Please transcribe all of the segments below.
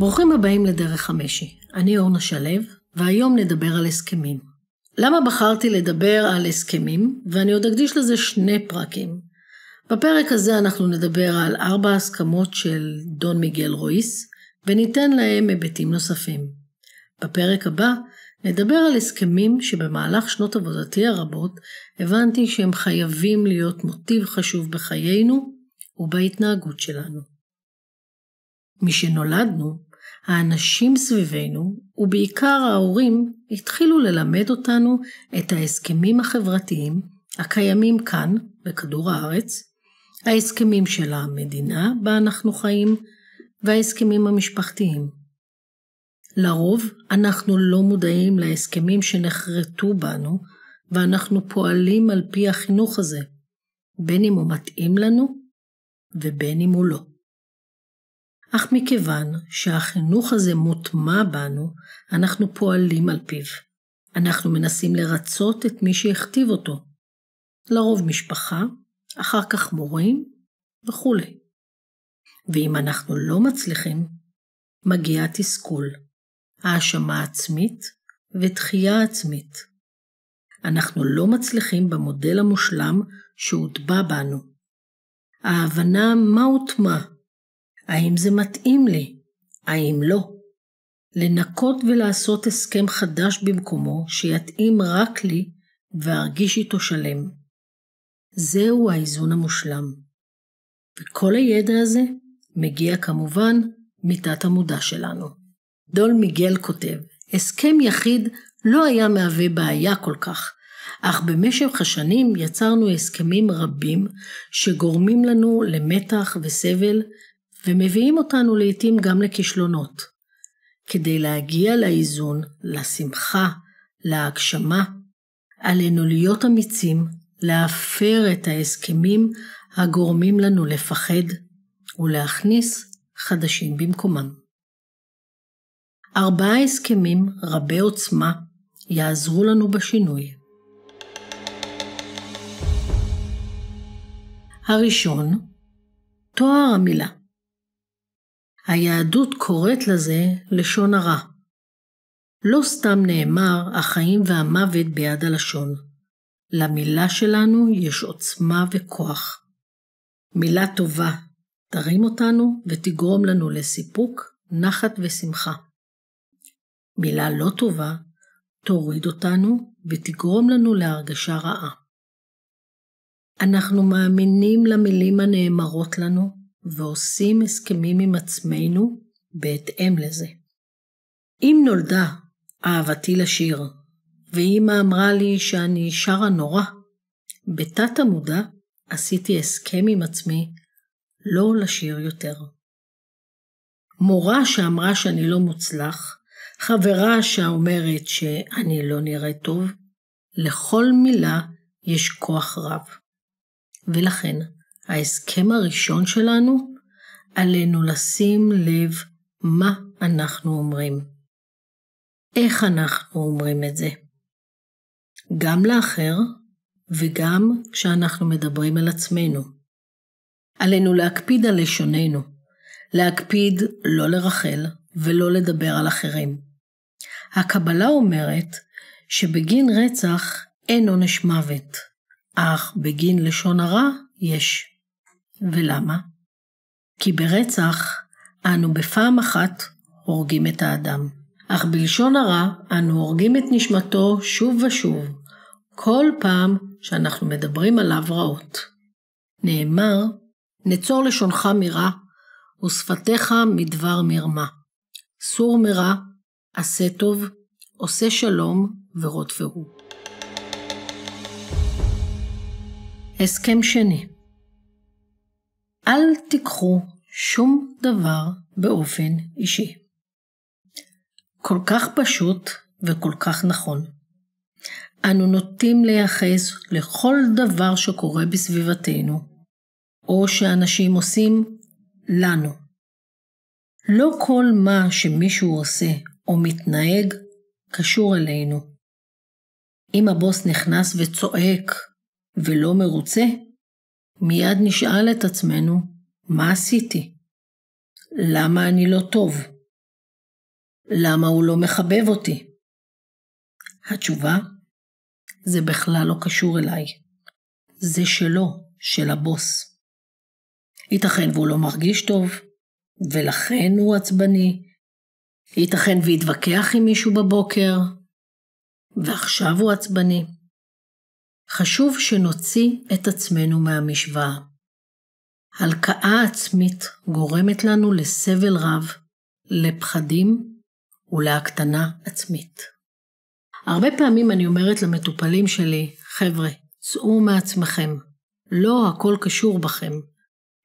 ברוכים הבאים לדרך המשי. אני אורנה שלו, והיום נדבר על הסכמים. למה בחרתי לדבר על הסכמים, ואני עוד אקדיש לזה שני פרקים. בפרק הזה אנחנו נדבר על ארבע הסכמות של דון מיגל רויס, וניתן להם היבטים נוספים. בפרק הבא נדבר על הסכמים שבמהלך שנות עבודתי הרבות הבנתי שהם חייבים להיות מוטיב חשוב בחיינו ובהתנהגות שלנו. משנולדנו, האנשים סביבנו, ובעיקר ההורים, התחילו ללמד אותנו את ההסכמים החברתיים הקיימים כאן, בכדור הארץ, ההסכמים של המדינה בה אנחנו חיים, וההסכמים המשפחתיים. לרוב אנחנו לא מודעים להסכמים שנחרטו בנו, ואנחנו פועלים על פי החינוך הזה, בין אם הוא מתאים לנו ובין אם הוא לא. אך מכיוון שהחינוך הזה מוטמע בנו, אנחנו פועלים על פיו. אנחנו מנסים לרצות את מי שהכתיב אותו. לרוב משפחה, אחר כך מורים וכולי. ואם אנחנו לא מצליחים, מגיע תסכול, האשמה עצמית ודחייה עצמית. אנחנו לא מצליחים במודל המושלם שהוטבע בנו. ההבנה מה הוטמע האם זה מתאים לי? האם לא? לנקות ולעשות הסכם חדש במקומו שיתאים רק לי וארגיש איתו שלם. זהו האיזון המושלם. וכל הידע הזה מגיע כמובן מתת המודע שלנו. דול מיגל כותב, הסכם יחיד לא היה מהווה בעיה כל כך, אך במשך השנים יצרנו הסכמים רבים שגורמים לנו למתח וסבל ומביאים אותנו לעתים גם לכישלונות. כדי להגיע לאיזון, לשמחה, להגשמה, עלינו להיות אמיצים, להפר את ההסכמים הגורמים לנו לפחד, ולהכניס חדשים במקומם. ארבעה הסכמים רבי עוצמה יעזרו לנו בשינוי. הראשון, תואר המילה. היהדות קוראת לזה לשון הרע. לא סתם נאמר החיים והמוות ביד הלשון. למילה שלנו יש עוצמה וכוח. מילה טובה תרים אותנו ותגרום לנו לסיפוק, נחת ושמחה. מילה לא טובה תוריד אותנו ותגרום לנו להרגשה רעה. אנחנו מאמינים למילים הנאמרות לנו, ועושים הסכמים עם עצמנו בהתאם לזה. אם נולדה אהבתי לשיר, ואמא אמרה לי שאני שרה נורא, בתת המודע עשיתי הסכם עם עצמי לא לשיר יותר. מורה שאמרה שאני לא מוצלח, חברה שאומרת שאני לא נראה טוב, לכל מילה יש כוח רב. ולכן, ההסכם הראשון שלנו, עלינו לשים לב מה אנחנו אומרים. איך אנחנו אומרים את זה. גם לאחר וגם כשאנחנו מדברים על עצמנו. עלינו להקפיד על לשוננו, להקפיד לא לרחל ולא לדבר על אחרים. הקבלה אומרת שבגין רצח אין עונש מוות, אך בגין לשון הרע יש. ולמה? כי ברצח אנו בפעם אחת הורגים את האדם, אך בלשון הרע אנו הורגים את נשמתו שוב ושוב, כל פעם שאנחנו מדברים עליו רעות. נאמר, נצור לשונך מרע, ושפתיך מדבר מרמה. סור מרע, עשה טוב, עושה שלום ורודפהו. הסכם שני אל תיקחו שום דבר באופן אישי. כל כך פשוט וכל כך נכון. אנו נוטים לייחס לכל דבר שקורה בסביבתנו, או שאנשים עושים לנו. לא כל מה שמישהו עושה או מתנהג קשור אלינו. אם הבוס נכנס וצועק ולא מרוצה, מיד נשאל את עצמנו, מה עשיתי? למה אני לא טוב? למה הוא לא מחבב אותי? התשובה, זה בכלל לא קשור אליי. זה שלו, של הבוס. ייתכן והוא לא מרגיש טוב, ולכן הוא עצבני. ייתכן ויתווכח עם מישהו בבוקר, ועכשיו הוא עצבני. חשוב שנוציא את עצמנו מהמשוואה. הלקאה עצמית גורמת לנו לסבל רב, לפחדים ולהקטנה עצמית. הרבה פעמים אני אומרת למטופלים שלי, חבר'ה, צאו מעצמכם, לא הכל קשור בכם.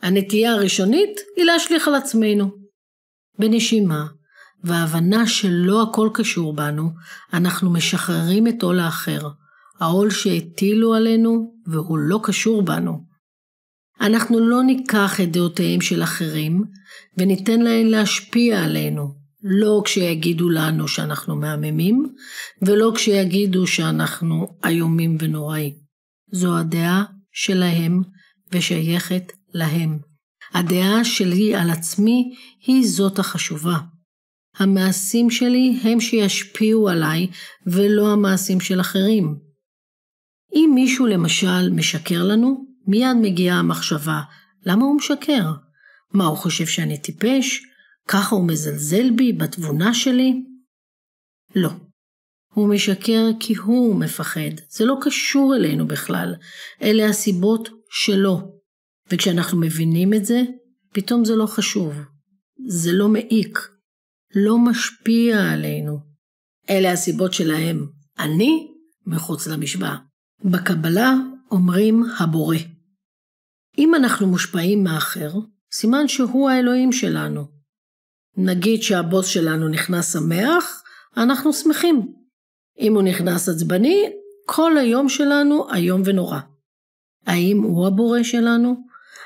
הנטייה הראשונית היא להשליך על עצמנו. בנשימה, וההבנה שלא הכל קשור בנו, אנחנו משחררים את עול האחר, העול שהטילו עלינו והוא לא קשור בנו. אנחנו לא ניקח את דעותיהם של אחרים וניתן להן להשפיע עלינו, לא כשיגידו לנו שאנחנו מהממים, ולא כשיגידו שאנחנו איומים ונוראים. זו הדעה שלהם ושייכת להם. הדעה שלי על עצמי היא זאת החשובה. המעשים שלי הם שישפיעו עליי ולא המעשים של אחרים. אם מישהו למשל משקר לנו, מיד מגיעה המחשבה, למה הוא משקר? מה, הוא חושב שאני טיפש? ככה הוא מזלזל בי, בתבונה שלי? לא. הוא משקר כי הוא מפחד. זה לא קשור אלינו בכלל. אלה הסיבות שלו. וכשאנחנו מבינים את זה, פתאום זה לא חשוב. זה לא מעיק. לא משפיע עלינו. אלה הסיבות שלהם. אני מחוץ למשוואה. בקבלה אומרים הבורא. אם אנחנו מושפעים מאחר, סימן שהוא האלוהים שלנו. נגיד שהבוס שלנו נכנס שמח, אנחנו שמחים. אם הוא נכנס עצבני, כל היום שלנו איום ונורא. האם הוא הבורא שלנו?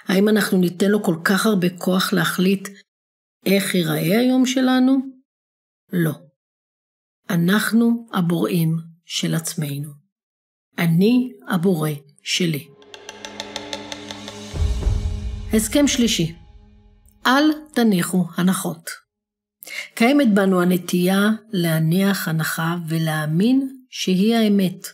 האם אנחנו ניתן לו כל כך הרבה כוח להחליט איך ייראה היום שלנו? לא. אנחנו הבוראים של עצמנו. אני הבורא שלי. הסכם שלישי אל תניחו הנחות. קיימת בנו הנטייה להניח הנחה ולהאמין שהיא האמת,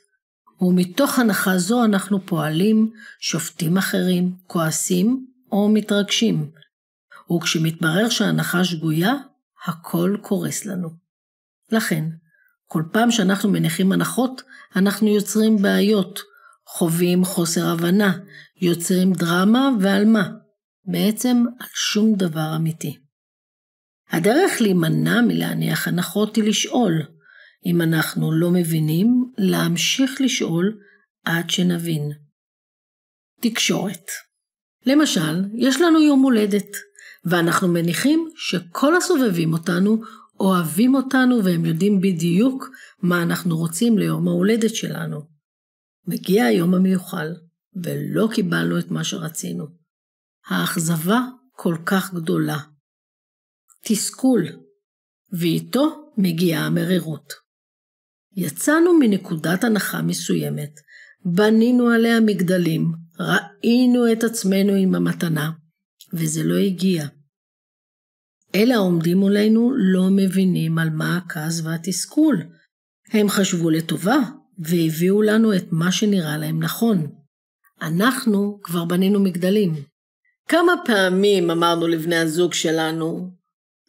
ומתוך הנחה זו אנחנו פועלים, שופטים אחרים, כועסים או מתרגשים. וכשמתברר שההנחה שגויה, הכל קורס לנו. לכן, כל פעם שאנחנו מניחים הנחות, אנחנו יוצרים בעיות, חווים חוסר הבנה, יוצרים דרמה ועל מה? בעצם על שום דבר אמיתי. הדרך להימנע מלהניח הנחות היא לשאול. אם אנחנו לא מבינים, להמשיך לשאול עד שנבין. תקשורת למשל, יש לנו יום הולדת, ואנחנו מניחים שכל הסובבים אותנו אוהבים אותנו והם יודעים בדיוק מה אנחנו רוצים ליום ההולדת שלנו. מגיע היום המיוחל, ולא קיבלנו את מה שרצינו. האכזבה כל כך גדולה. תסכול, ואיתו מגיעה המרירות. יצאנו מנקודת הנחה מסוימת, בנינו עליה מגדלים, ראינו את עצמנו עם המתנה, וזה לא הגיע. אלה העומדים מולנו לא מבינים על מה הכעס והתסכול. הם חשבו לטובה, והביאו לנו את מה שנראה להם נכון. אנחנו כבר בנינו מגדלים. כמה פעמים אמרנו לבני הזוג שלנו,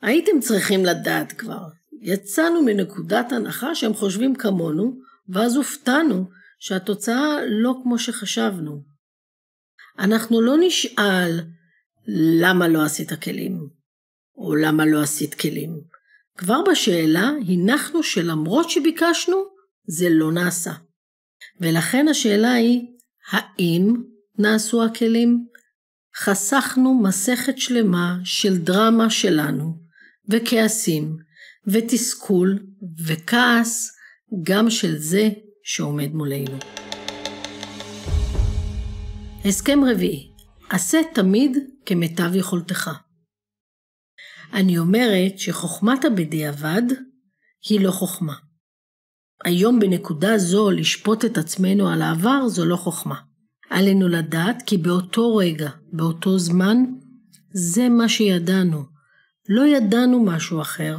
הייתם צריכים לדעת כבר. יצאנו מנקודת הנחה שהם חושבים כמונו, ואז הופתענו שהתוצאה לא כמו שחשבנו. אנחנו לא נשאל למה לא עשית כלים, או למה לא עשית כלים. כבר בשאלה הנחנו שלמרות שביקשנו, זה לא נעשה. ולכן השאלה היא, האם נעשו הכלים? חסכנו מסכת שלמה של דרמה שלנו, וכעסים, ותסכול, וכעס, גם של זה שעומד מולנו. הסכם רביעי, עשה תמיד כמיטב יכולתך. אני אומרת שחוכמת הבדיעבד היא לא חוכמה. היום בנקודה זו לשפוט את עצמנו על העבר זו לא חוכמה. עלינו לדעת כי באותו רגע, באותו זמן, זה מה שידענו. לא ידענו משהו אחר,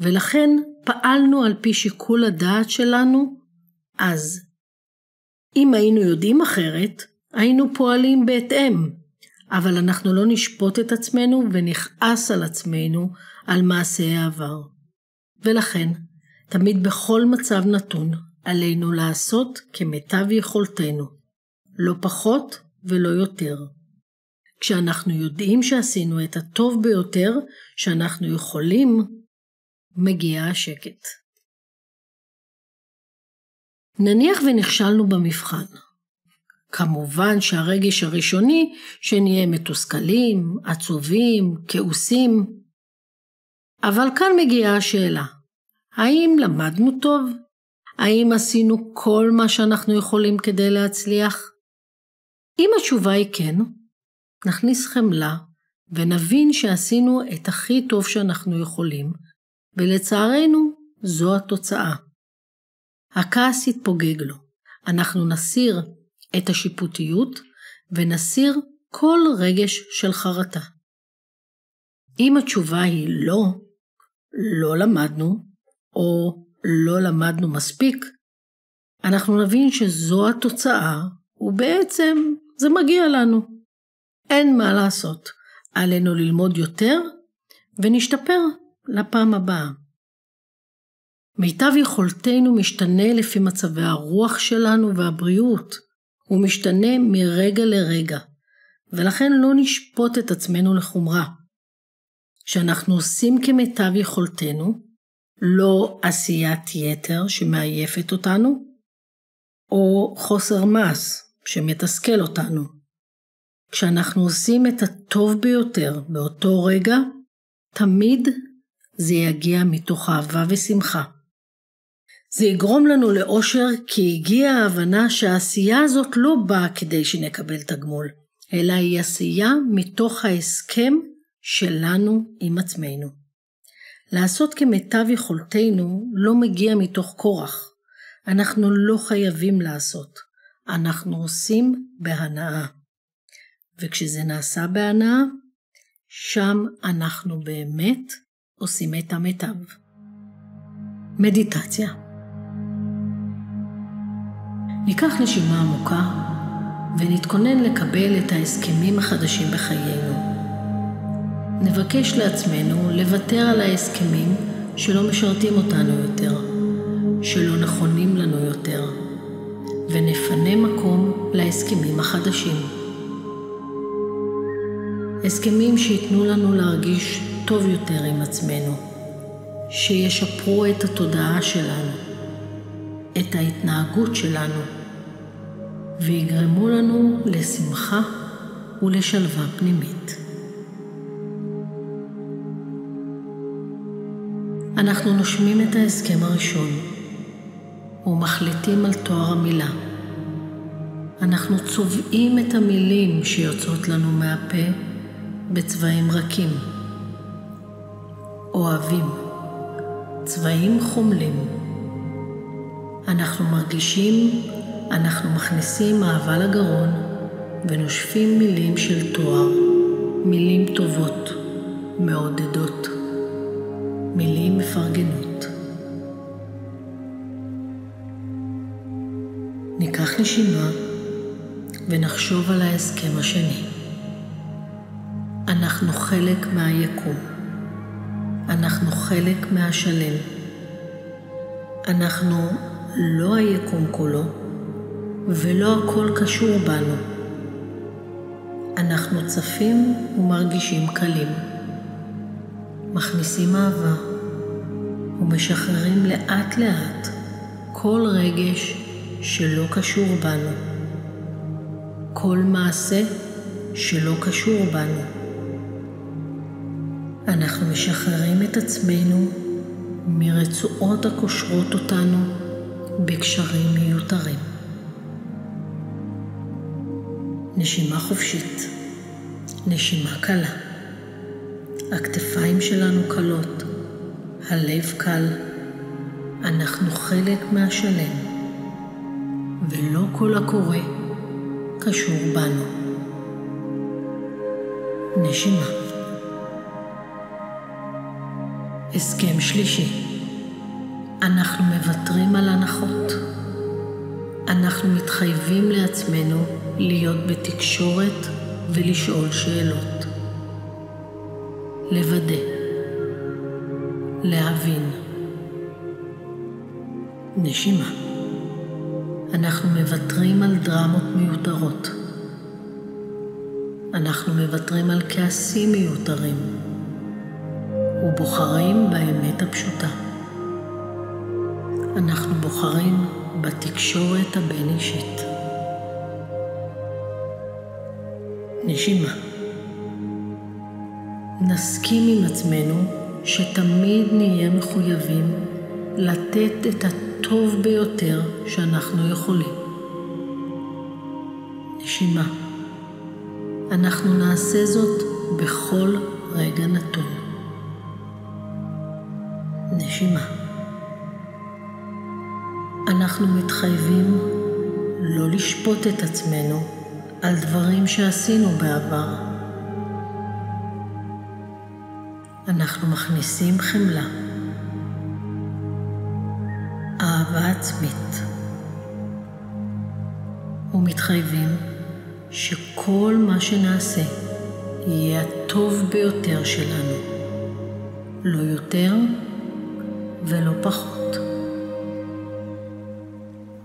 ולכן פעלנו על פי שיקול הדעת שלנו אז. אם היינו יודעים אחרת, היינו פועלים בהתאם, אבל אנחנו לא נשפוט את עצמנו ונכעס על עצמנו על מעשי העבר. ולכן, תמיד בכל מצב נתון, עלינו לעשות כמיטב יכולתנו, לא פחות ולא יותר. כשאנחנו יודעים שעשינו את הטוב ביותר שאנחנו יכולים, מגיע השקט. נניח ונכשלנו במבחן. כמובן שהרגש הראשוני שנהיה מתוסכלים, עצובים, כעוסים. אבל כאן מגיעה השאלה, האם למדנו טוב? האם עשינו כל מה שאנחנו יכולים כדי להצליח? אם התשובה היא כן, נכניס חמלה ונבין שעשינו את הכי טוב שאנחנו יכולים, ולצערנו זו התוצאה. הכעס יתפוגג לו. אנחנו נסיר את השיפוטיות ונסיר כל רגש של חרטה. אם התשובה היא לא, לא למדנו, או לא למדנו מספיק, אנחנו נבין שזו התוצאה, ובעצם זה מגיע לנו. אין מה לעשות, עלינו ללמוד יותר ונשתפר לפעם הבאה. מיטב יכולתנו משתנה לפי מצבי הרוח שלנו והבריאות, הוא משתנה מרגע לרגע, ולכן לא נשפוט את עצמנו לחומרה. כשאנחנו עושים כמיטב יכולתנו, לא עשיית יתר שמעייפת אותנו, או חוסר מס שמתסכל אותנו. כשאנחנו עושים את הטוב ביותר באותו רגע, תמיד זה יגיע מתוך אהבה ושמחה. זה יגרום לנו לאושר כי הגיעה ההבנה שהעשייה הזאת לא באה כדי שנקבל תגמול, אלא היא עשייה מתוך ההסכם שלנו עם עצמנו. לעשות כמיטב יכולתנו לא מגיע מתוך כורח. אנחנו לא חייבים לעשות, אנחנו עושים בהנאה. וכשזה נעשה בהנאה, שם אנחנו באמת עושים את המיטב. מדיטציה ניקח נשימה עמוקה ונתכונן לקבל את ההסכמים החדשים בחיינו. נבקש לעצמנו לוותר על ההסכמים שלא משרתים אותנו יותר, שלא נכונים לנו יותר, ונפנה מקום להסכמים החדשים. הסכמים שייתנו לנו להרגיש טוב יותר עם עצמנו, שישפרו את התודעה שלנו, את ההתנהגות שלנו, ויגרמו לנו לשמחה ולשלווה פנימית. אנחנו נושמים את ההסכם הראשון ומחליטים על תואר המילה. אנחנו צובעים את המילים שיוצאות לנו מהפה בצבעים רכים. אוהבים, צבעים חומלים. אנחנו מרגישים, אנחנו מכניסים אהבה לגרון ונושפים מילים של תואר, מילים טובות, מעודדות. מילים מפרגנות. ניקח נשימה ונחשוב על ההסכם השני. אנחנו חלק מהיקום. אנחנו חלק מהשלם. אנחנו לא היקום כולו, ולא הכל קשור בנו. אנחנו צפים ומרגישים קלים. מכניסים אהבה ומשחררים לאט לאט כל רגש שלא קשור בנו, כל מעשה שלא קשור בנו. אנחנו משחררים את עצמנו מרצועות הקושרות אותנו בקשרים מיותרים. נשימה חופשית, נשימה קלה. הכתפיים שלנו קלות, הלב קל, אנחנו חלק מהשלם, ולא כל הקורה קשור בנו. נשימה. הסכם שלישי. אנחנו מוותרים על הנחות. אנחנו מתחייבים לעצמנו להיות בתקשורת ולשאול שאלות. לוודא. להבין. נשימה. אנחנו מוותרים על דרמות מיותרות. אנחנו מוותרים על כעסים מיותרים ובוחרים באמת הפשוטה. אנחנו בוחרים בתקשורת הבין-אישית. נשימה. נסכים עם עצמנו שתמיד נהיה מחויבים לתת את הטוב ביותר שאנחנו יכולים. נשימה. אנחנו נעשה זאת בכל רגע נתון. נשימה. אנחנו מתחייבים לא לשפוט את עצמנו על דברים שעשינו בעבר. אנחנו מכניסים חמלה, אהבה עצמית, ומתחייבים שכל מה שנעשה יהיה הטוב ביותר שלנו, לא יותר ולא פחות.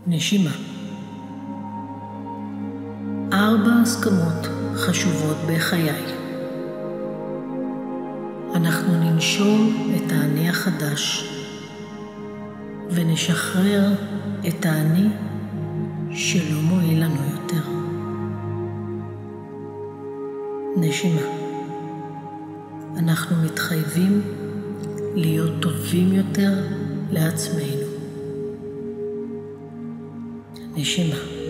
נשימה. ארבע הסכמות חשובות בחיי. אנחנו ננשום את האני החדש ונשחרר את האני שלא מועיל לנו יותר. נשימה. אנחנו מתחייבים להיות טובים יותר לעצמנו. נשימה.